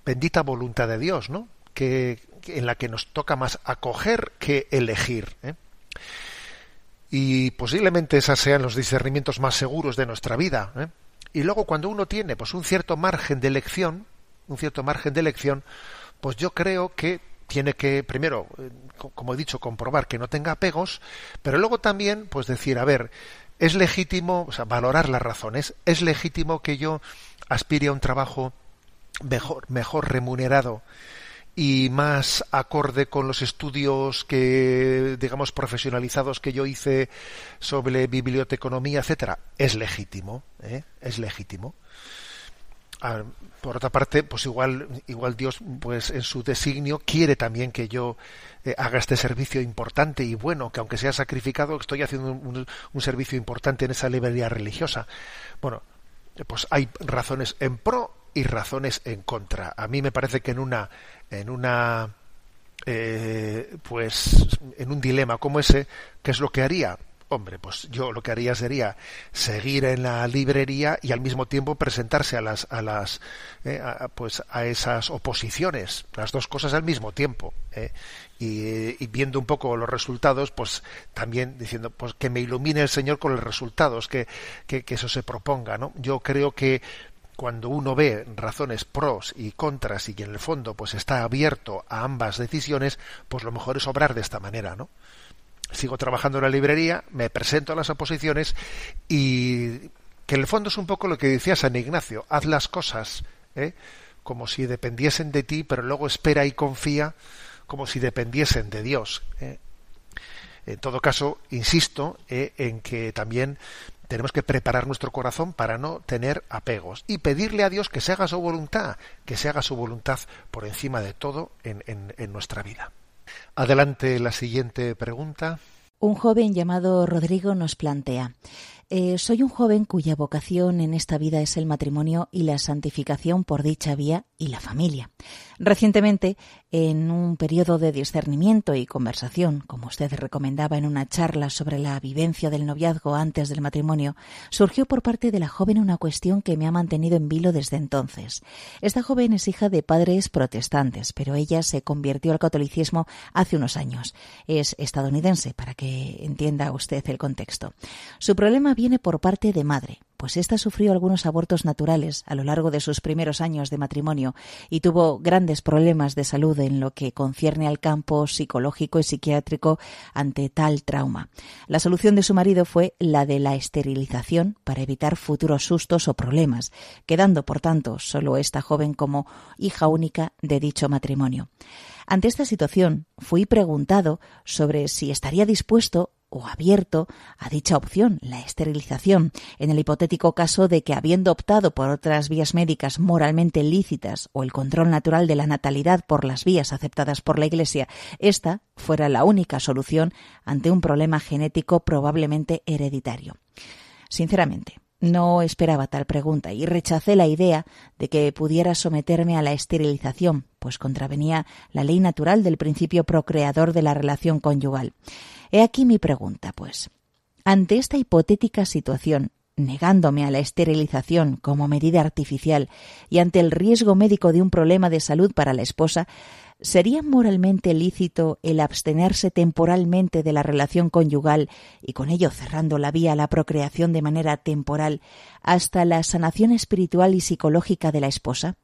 bendita voluntad de Dios, ¿no? Que en la que nos toca más acoger que elegir. ¿eh? Y posiblemente esos sean los discernimientos más seguros de nuestra vida. ¿eh? Y luego cuando uno tiene pues un cierto margen de elección, un cierto margen de elección, pues yo creo que tiene que primero, eh, co- como he dicho, comprobar que no tenga apegos, pero luego también pues decir, a ver, es legítimo, o sea, valorar las razones, es legítimo que yo aspire a un trabajo mejor, mejor remunerado y más acorde con los estudios que digamos profesionalizados que yo hice sobre biblioteconomía etcétera. Es legítimo ¿eh? es legítimo. Ah, por otra parte pues igual igual Dios pues en su designio quiere también que yo eh, haga este servicio importante y bueno que aunque sea sacrificado estoy haciendo un, un servicio importante en esa librería religiosa. Bueno pues hay razones en pro y razones en contra. A mí me parece que en una en una eh, pues en un dilema como ese, ¿qué es lo que haría? Hombre, pues yo lo que haría sería seguir en la librería y al mismo tiempo presentarse a las a las eh, a- pues a esas oposiciones, las dos cosas al mismo tiempo, ¿eh? y, y viendo un poco los resultados, pues también diciendo pues que me ilumine el Señor con los resultados, que, que, que eso se proponga, ¿no? Yo creo que cuando uno ve razones pros y contras y en el fondo pues está abierto a ambas decisiones, pues lo mejor es obrar de esta manera, ¿no? Sigo trabajando en la librería, me presento a las oposiciones y que en el fondo es un poco lo que decía San Ignacio, haz las cosas ¿eh? como si dependiesen de ti, pero luego espera y confía como si dependiesen de Dios. ¿eh? En todo caso, insisto ¿eh? en que también tenemos que preparar nuestro corazón para no tener apegos y pedirle a Dios que se haga su voluntad, que se haga su voluntad por encima de todo en, en nuestra vida. Adelante la siguiente pregunta. Un joven llamado Rodrigo nos plantea eh, soy un joven cuya vocación en esta vida es el matrimonio y la santificación por dicha vía y la familia. Recientemente, en un periodo de discernimiento y conversación, como usted recomendaba en una charla sobre la vivencia del noviazgo antes del matrimonio, surgió por parte de la joven una cuestión que me ha mantenido en vilo desde entonces. Esta joven es hija de padres protestantes, pero ella se convirtió al catolicismo hace unos años. Es estadounidense, para que entienda usted el contexto. Su problema viene por parte de madre, pues ésta sufrió algunos abortos naturales a lo largo de sus primeros años de matrimonio y tuvo grandes problemas de salud en lo que concierne al campo psicológico y psiquiátrico ante tal trauma. La solución de su marido fue la de la esterilización para evitar futuros sustos o problemas, quedando, por tanto, solo esta joven como hija única de dicho matrimonio. Ante esta situación, fui preguntado sobre si estaría dispuesto o abierto a dicha opción, la esterilización, en el hipotético caso de que, habiendo optado por otras vías médicas moralmente lícitas o el control natural de la natalidad por las vías aceptadas por la Iglesia, esta fuera la única solución ante un problema genético probablemente hereditario. Sinceramente, no esperaba tal pregunta y rechacé la idea de que pudiera someterme a la esterilización, pues contravenía la ley natural del principio procreador de la relación conyugal. He aquí mi pregunta, pues. Ante esta hipotética situación, negándome a la esterilización como medida artificial y ante el riesgo médico de un problema de salud para la esposa, ¿sería moralmente lícito el abstenerse temporalmente de la relación conyugal y con ello cerrando la vía a la procreación de manera temporal hasta la sanación espiritual y psicológica de la esposa?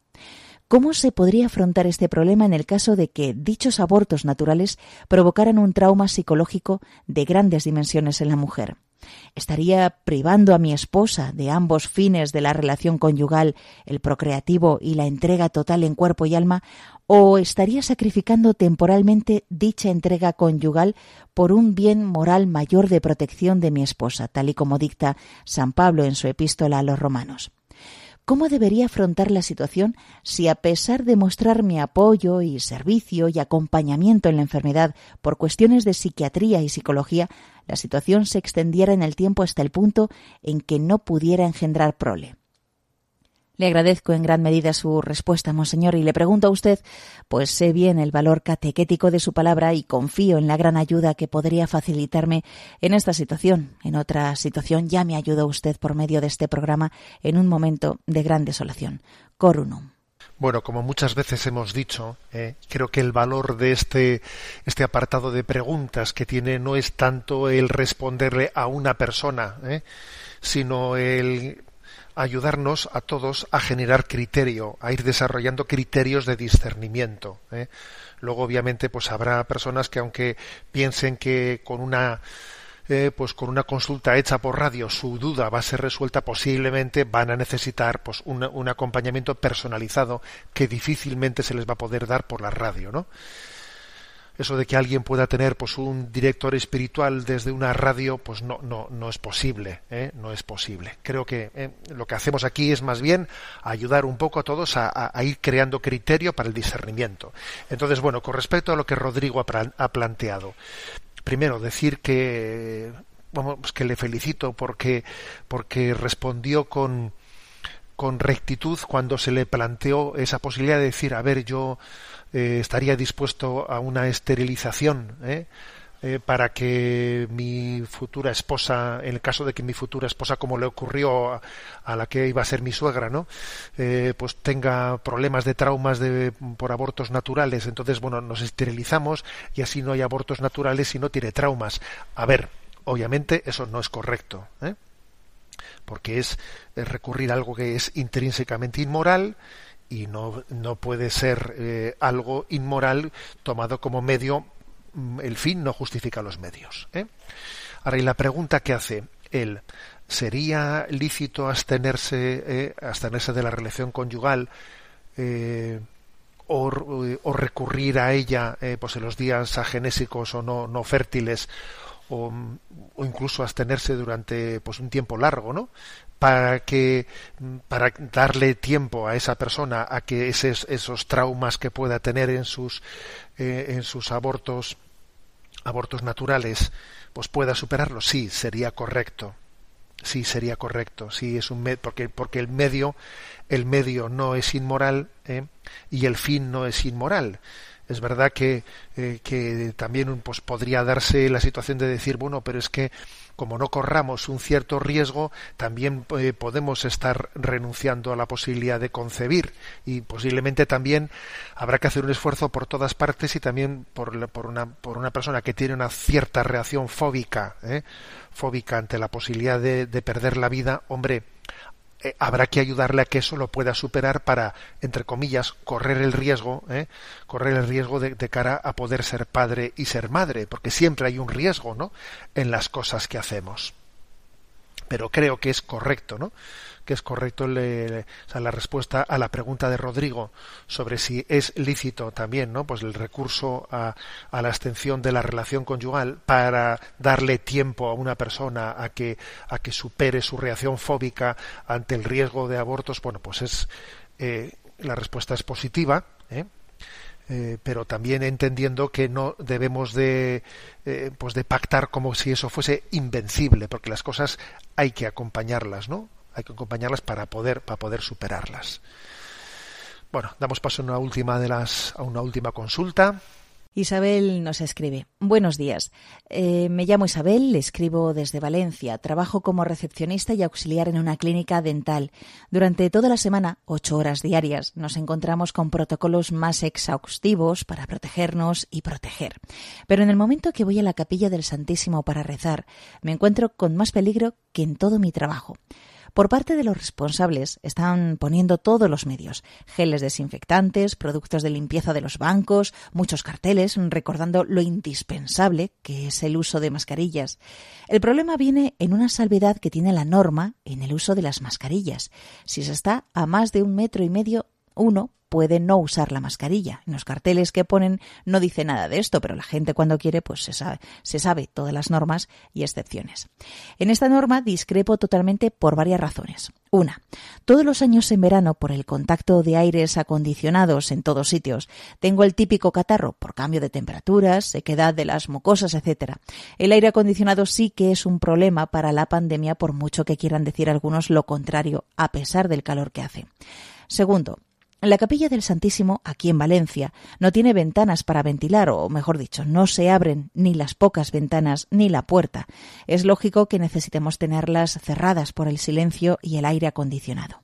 ¿Cómo se podría afrontar este problema en el caso de que dichos abortos naturales provocaran un trauma psicológico de grandes dimensiones en la mujer? ¿Estaría privando a mi esposa de ambos fines de la relación conyugal, el procreativo y la entrega total en cuerpo y alma, o estaría sacrificando temporalmente dicha entrega conyugal por un bien moral mayor de protección de mi esposa, tal y como dicta San Pablo en su epístola a los romanos? ¿Cómo debería afrontar la situación si, a pesar de mostrar mi apoyo y servicio y acompañamiento en la enfermedad por cuestiones de psiquiatría y psicología, la situación se extendiera en el tiempo hasta el punto en que no pudiera engendrar prole? Le agradezco en gran medida su respuesta, monseñor, y le pregunto a usted, pues sé bien el valor catequético de su palabra y confío en la gran ayuda que podría facilitarme en esta situación. En otra situación ya me ayudó usted por medio de este programa en un momento de gran desolación. Corunum. Bueno, como muchas veces hemos dicho, eh, creo que el valor de este, este apartado de preguntas que tiene no es tanto el responderle a una persona, eh, sino el ayudarnos a todos a generar criterio, a ir desarrollando criterios de discernimiento. ¿eh? Luego, obviamente, pues habrá personas que aunque piensen que con una eh, pues con una consulta hecha por radio su duda va a ser resuelta, posiblemente van a necesitar pues un, un acompañamiento personalizado que difícilmente se les va a poder dar por la radio, ¿no? Eso de que alguien pueda tener pues un director espiritual desde una radio pues no no no es posible ¿eh? no es posible creo que ¿eh? lo que hacemos aquí es más bien ayudar un poco a todos a, ir creando criterio para el discernimiento entonces bueno con respecto a lo que Rodrigo ha, planteado primero decir que vamos pues que le felicito porque porque respondió con con rectitud cuando se le planteó esa posibilidad de decir a ver yo eh, estaría dispuesto a una esterilización ¿eh? Eh, para que mi futura esposa, en el caso de que mi futura esposa, como le ocurrió a, la que iba a ser mi suegra, ¿no? pues tenga problemas de traumas de, por abortos naturales. Entonces, bueno, nos esterilizamos y así no hay abortos naturales y no tiene traumas. A ver, obviamente eso no es correcto. porque es recurrir a algo que es intrínsecamente inmoral y no, no puede ser eh, algo inmoral tomado como medio, mm, el fin no justifica los medios. ¿eh? Ahora, y la pregunta que hace él, ¿sería lícito abstenerse, eh, abstenerse de la relación conyugal o, o, recurrir a ella pues en los días agenésicos o no, no fértiles o, o, incluso abstenerse durante pues un tiempo largo, ¿no? Para que para darle tiempo a esa persona a que esos, esos traumas que pueda tener en sus eh, en sus abortos abortos naturales pues pueda superarlos sí sería correcto. Sí sería correcto. Sí es un porque porque el medio el medio no es inmoral ¿eh? y el fin no es inmoral. Es verdad que, eh, que también pues, podría darse la situación de decir, bueno, pero es que como no corramos un cierto riesgo, también eh, podemos estar renunciando a la posibilidad de concebir y posiblemente también habrá que hacer un esfuerzo por todas partes y también por, una, persona que tiene una cierta reacción fóbica, ¿eh? fóbica ante la posibilidad de perder la vida, hombre, eh, habrá que ayudarle a que eso lo pueda superar para, entre comillas, correr el riesgo, ¿eh? correr el riesgo de, de, cara a poder ser padre y ser madre, porque siempre hay un riesgo, ¿no? En las cosas que hacemos. Pero creo que es correcto, ¿no? Que es correcto le, la respuesta a la pregunta de Rodrigo sobre si es lícito también, ¿no? Pues el recurso a, a la extensión de la relación conyugal para darle tiempo a una persona a que a que supere su reacción fóbica ante el riesgo de abortos. Bueno, pues es eh, la respuesta es positiva. ¿eh? Eh, pero también entendiendo que no debemos de eh, pues de pactar como si eso fuese invencible porque las cosas hay que acompañarlas no hay que acompañarlas para poder para poder superarlas. Bueno damos paso a una última de las a una última consulta Isabel nos escribe. Buenos días. Eh, me llamo Isabel, le escribo desde Valencia. Trabajo como recepcionista y auxiliar en una clínica dental. Durante toda la semana, ocho horas diarias, nos encontramos con protocolos más exhaustivos para protegernos y proteger. Pero en el momento que voy a la capilla del Santísimo para rezar, me encuentro con más peligro que en todo mi trabajo. Por parte de los responsables están poniendo todos los medios, geles desinfectantes, productos de limpieza de los bancos, muchos carteles recordando lo indispensable que es el uso de mascarillas. El problema viene en una salvedad que tiene la norma en el uso de las mascarillas. Si se está a más de un metro y medio, uno puede no usar la mascarilla. En los carteles que ponen no dice nada de esto, pero la gente cuando quiere pues se sabe, todas las normas y excepciones. En esta norma discrepo totalmente por varias razones. Una, todos los años en verano por el contacto de aires acondicionados en todos sitios, tengo el típico catarro por cambio de temperaturas, sequedad de las mucosas, etc. El aire acondicionado sí que es un problema para la pandemia por mucho que quieran decir algunos lo contrario a pesar del calor que hace. Segundo, la capilla del Santísimo, aquí en Valencia, no tiene ventanas para ventilar, o mejor dicho, no se abren ni las pocas ventanas ni la puerta. Es lógico que necesitemos tenerlas cerradas por el silencio y el aire acondicionado.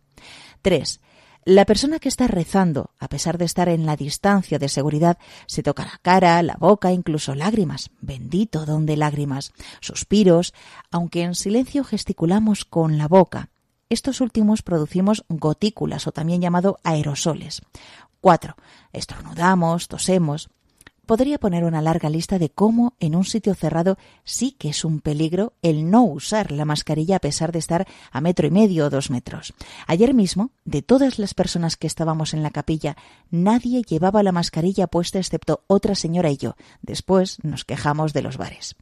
3. La persona que está rezando, a pesar de estar en la distancia de seguridad, se toca la cara, la boca, incluso lágrimas. Bendito don de lágrimas, suspiros, aunque en silencio gesticulamos con la boca. Estos últimos producimos gotículas o también llamado aerosoles. 4. Estornudamos, tosemos. Podría poner una larga lista de cómo en un sitio cerrado sí que es un peligro el no usar la mascarilla a pesar de estar a metro y medio o dos metros. Ayer mismo, de todas las personas que estábamos en la capilla, nadie llevaba la mascarilla puesta excepto otra señora y yo. Después nos quejamos de los bares.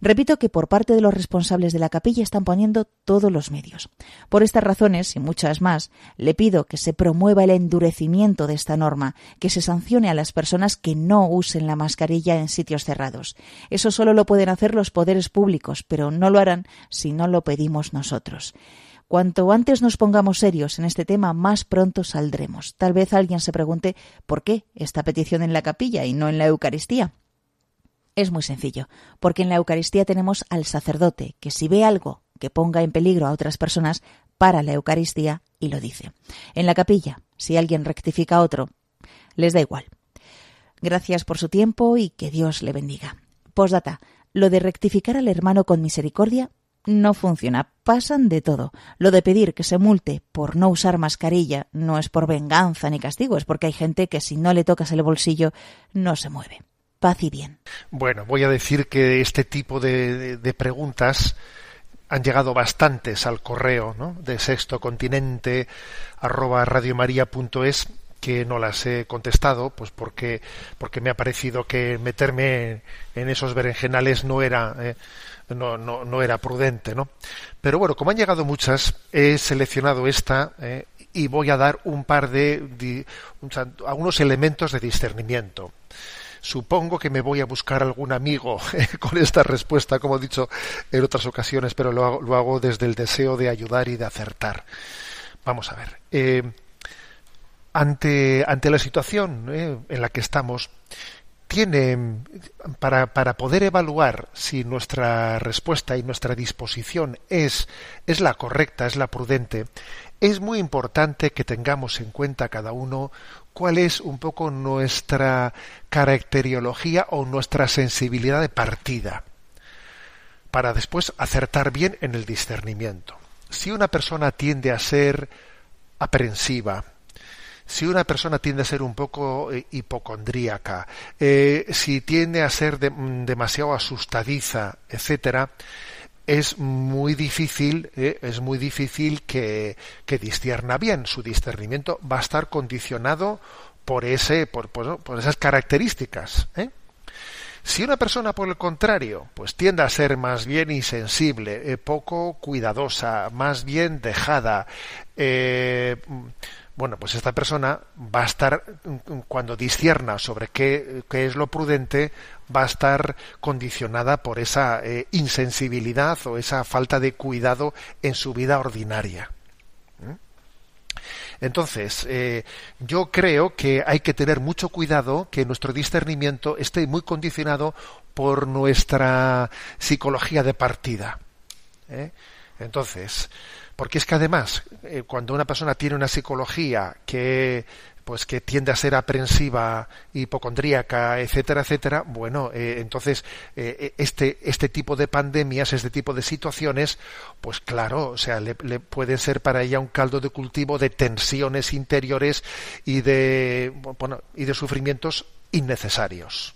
Repito que por parte de los responsables de la capilla están poniendo todos los medios. Por estas razones y muchas más, le pido que se promueva el endurecimiento de esta norma, que se sancione a las personas que no usen la mascarilla en sitios cerrados. Eso solo lo pueden hacer los poderes públicos, pero no lo harán si no lo pedimos nosotros. Cuanto antes nos pongamos serios en este tema, más pronto saldremos. Tal vez alguien se pregunte por qué esta petición en la capilla y no en la Eucaristía. Es muy sencillo, porque en la Eucaristía tenemos al sacerdote, que si ve algo que ponga en peligro a otras personas, para la Eucaristía y lo dice. En la capilla, si alguien rectifica a otro, les da igual. Gracias por su tiempo y que Dios le bendiga. Postdata, lo de rectificar al hermano con misericordia no funciona. Pasan de todo. Lo de pedir que se multe por no usar mascarilla no es por venganza ni castigo, es porque hay gente que si no le tocas el bolsillo no se mueve. Y bien. Bueno, voy a decir que este tipo de, de- de preguntas han llegado bastantes al correo de sexto continente arroba radiomaria.es que no las he contestado pues porque porque me ha parecido que meterme en esos berenjenales no era eh, no, no, no era prudente no pero bueno como han llegado muchas he seleccionado esta eh, y voy a dar un par de, san- algunos elementos de discernimiento Supongo que me voy a buscar algún amigo con esta respuesta, como he dicho en otras ocasiones, pero lo hago, desde el deseo de ayudar y de acertar. Vamos a ver. eh, ante, ante la situación eh, en la que estamos, tiene para, para poder evaluar si nuestra respuesta y nuestra disposición es, es la correcta, es la prudente, es muy importante que tengamos en cuenta cada uno cuál es un poco nuestra caracteriología o nuestra sensibilidad de partida, para después acertar bien en el discernimiento. Si una persona tiende a ser aprensiva, si una persona tiende a ser un poco eh, hipocondríaca, eh, si tiende a ser mm, demasiado asustadiza, etcétera, es muy difícil, eh, es muy difícil que, que discierna bien. Su discernimiento va a estar condicionado por ese, por, por- esas características. ¿eh? Si una persona, por el contrario, pues tiende a ser más bien insensible, eh, poco cuidadosa, más bien dejada, eh, bueno, pues esta persona va a estar, mm, cuando discierna sobre qué, es lo prudente, va a estar condicionada por esa eh, insensibilidad o esa falta de cuidado en su vida ordinaria. Entonces, eh, yo creo que hay que tener mucho cuidado que nuestro discernimiento esté muy condicionado por nuestra psicología de partida. ¿eh? Entonces, porque es que además, eh, cuando una persona tiene una psicología que pues que tiende a ser aprensiva, hipocondríaca, etcétera, etcétera, bueno, eh, entonces eh, este este tipo de pandemias, este tipo de situaciones, pues claro, o sea, le, puede ser para ella un caldo de cultivo de tensiones interiores y de bueno, y de sufrimientos innecesarios.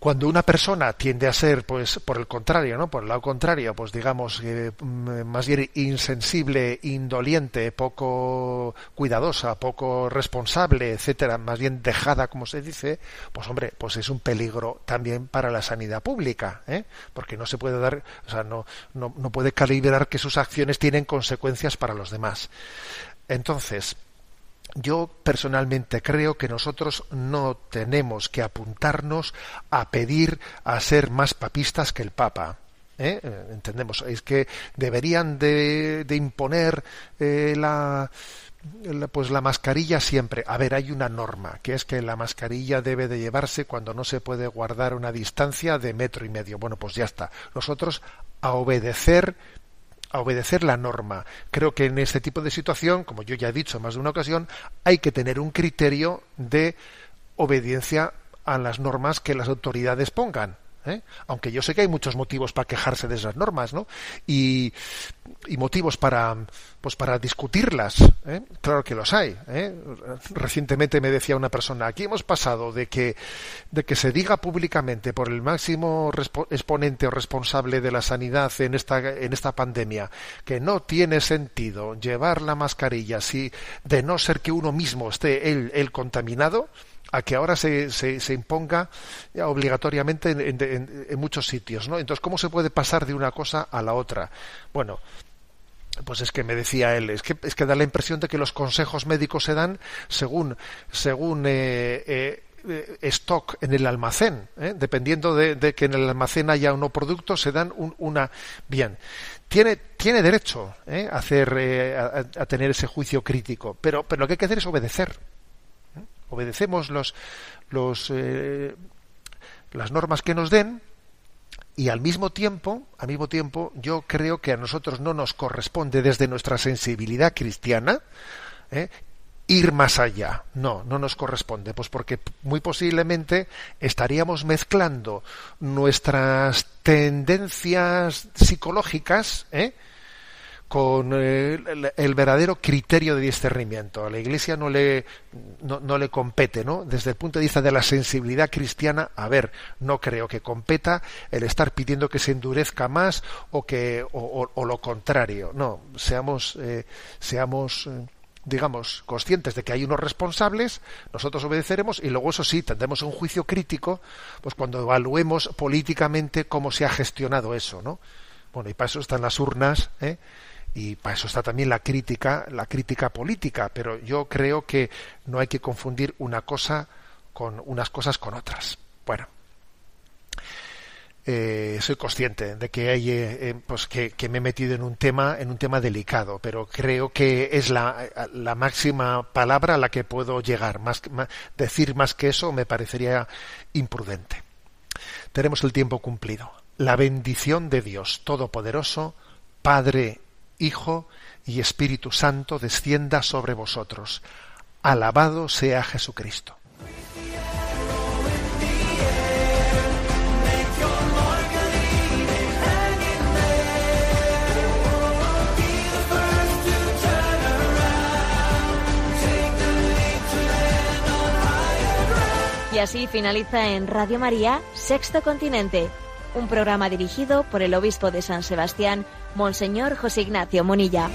Cuando una persona tiende a ser, pues, por el contrario, ¿no? Por el lado contrario, pues digamos, eh, mm, más bien insensible, indoliente, poco cuidadosa, poco responsable, etcétera, más bien dejada, como se dice, pues hombre, pues es un peligro también para la sanidad pública, ¿eh? Porque no se puede dar, o sea, no, no, no puede calibrar que sus acciones tienen consecuencias para los demás. Entonces, yo personalmente creo que nosotros no tenemos que apuntarnos a pedir a ser más papistas que el Papa. ¿eh? Eh, Entendemos, es que deberían de, de imponer eh, la, la- pues la mascarilla siempre. A ver, hay una norma, que es que la mascarilla debe de llevarse cuando no se puede guardar una distancia de metro y medio. Bueno, pues ya está. Nosotros a obedecer a obedecer la norma. Creo que en este tipo de situación, como yo ya he dicho en más de una ocasión, hay que tener un criterio de obediencia a las normas que las autoridades pongan. ¿Eh? Aunque yo sé que hay muchos motivos para quejarse de esas normas, ¿no? Y, motivos para, pues para discutirlas. ¿eh? Claro que los hay. ¿eh? Recientemente me decía una persona, aquí hemos pasado de que, de que se diga públicamente por el máximo exponente o responsable de la sanidad en esta, en esta pandemia que no tiene sentido llevar la mascarilla si de no ser que uno mismo esté él, él contaminado, a que ahora se, se, imponga obligatoriamente en, muchos sitios, ¿no? Entonces, ¿cómo se puede pasar de una cosa a la otra? Bueno, pues es que me decía él, es que, es que da la impresión de que los consejos médicos se dan según, según eh, eh, eh, stock en el almacén, ¿eh? dependiendo de, que en el almacén haya unos productos, se dan un- una bien. Tiene, tiene derecho ¿eh? a hacer, eh, a tener ese juicio crítico, pero, pero lo que hay que hacer es obedecer. Obedecemos los, los, eh, las normas que nos den, y al mismo tiempo, al mismo tiempo, yo creo que a nosotros no nos corresponde desde nuestra sensibilidad cristiana ¿eh? ir más allá. No, no nos corresponde, pues porque muy posiblemente estaríamos mezclando nuestras tendencias psicológicas ¿eh? Con eh, el, el verdadero criterio de discernimiento. A la Iglesia no le, no, no le compete, ¿no? Desde el punto de vista de la sensibilidad cristiana, a ver, no creo que competa el estar pidiendo que se endurezca más o que o, lo contrario. No, seamos eh, seamos eh, digamos, conscientes de que hay unos responsables, nosotros obedeceremos y luego eso sí, tendremos un juicio crítico, pues cuando evaluemos políticamente cómo se ha gestionado eso, ¿no? Bueno, y para eso están las urnas, ¿eh? Y para eso está también la crítica, la crítica política, pero yo creo que no hay que confundir una cosa con unas cosas con otras. Bueno, eh, soy consciente de que hay eh, eh, pues que, que me he metido en un tema en un tema delicado pero creo que es la, la máxima palabra a la que puedo llegar. Más, decir más que eso me parecería imprudente. Tenemos el tiempo cumplido. La bendición de Dios todopoderoso Padre Hijo y Espíritu Santo descienda sobre vosotros. Alabado sea Jesucristo. Y así finaliza en Radio María, Sexto Continente, un programa dirigido por el obispo de San Sebastián, Monseñor José Ignacio Monilla.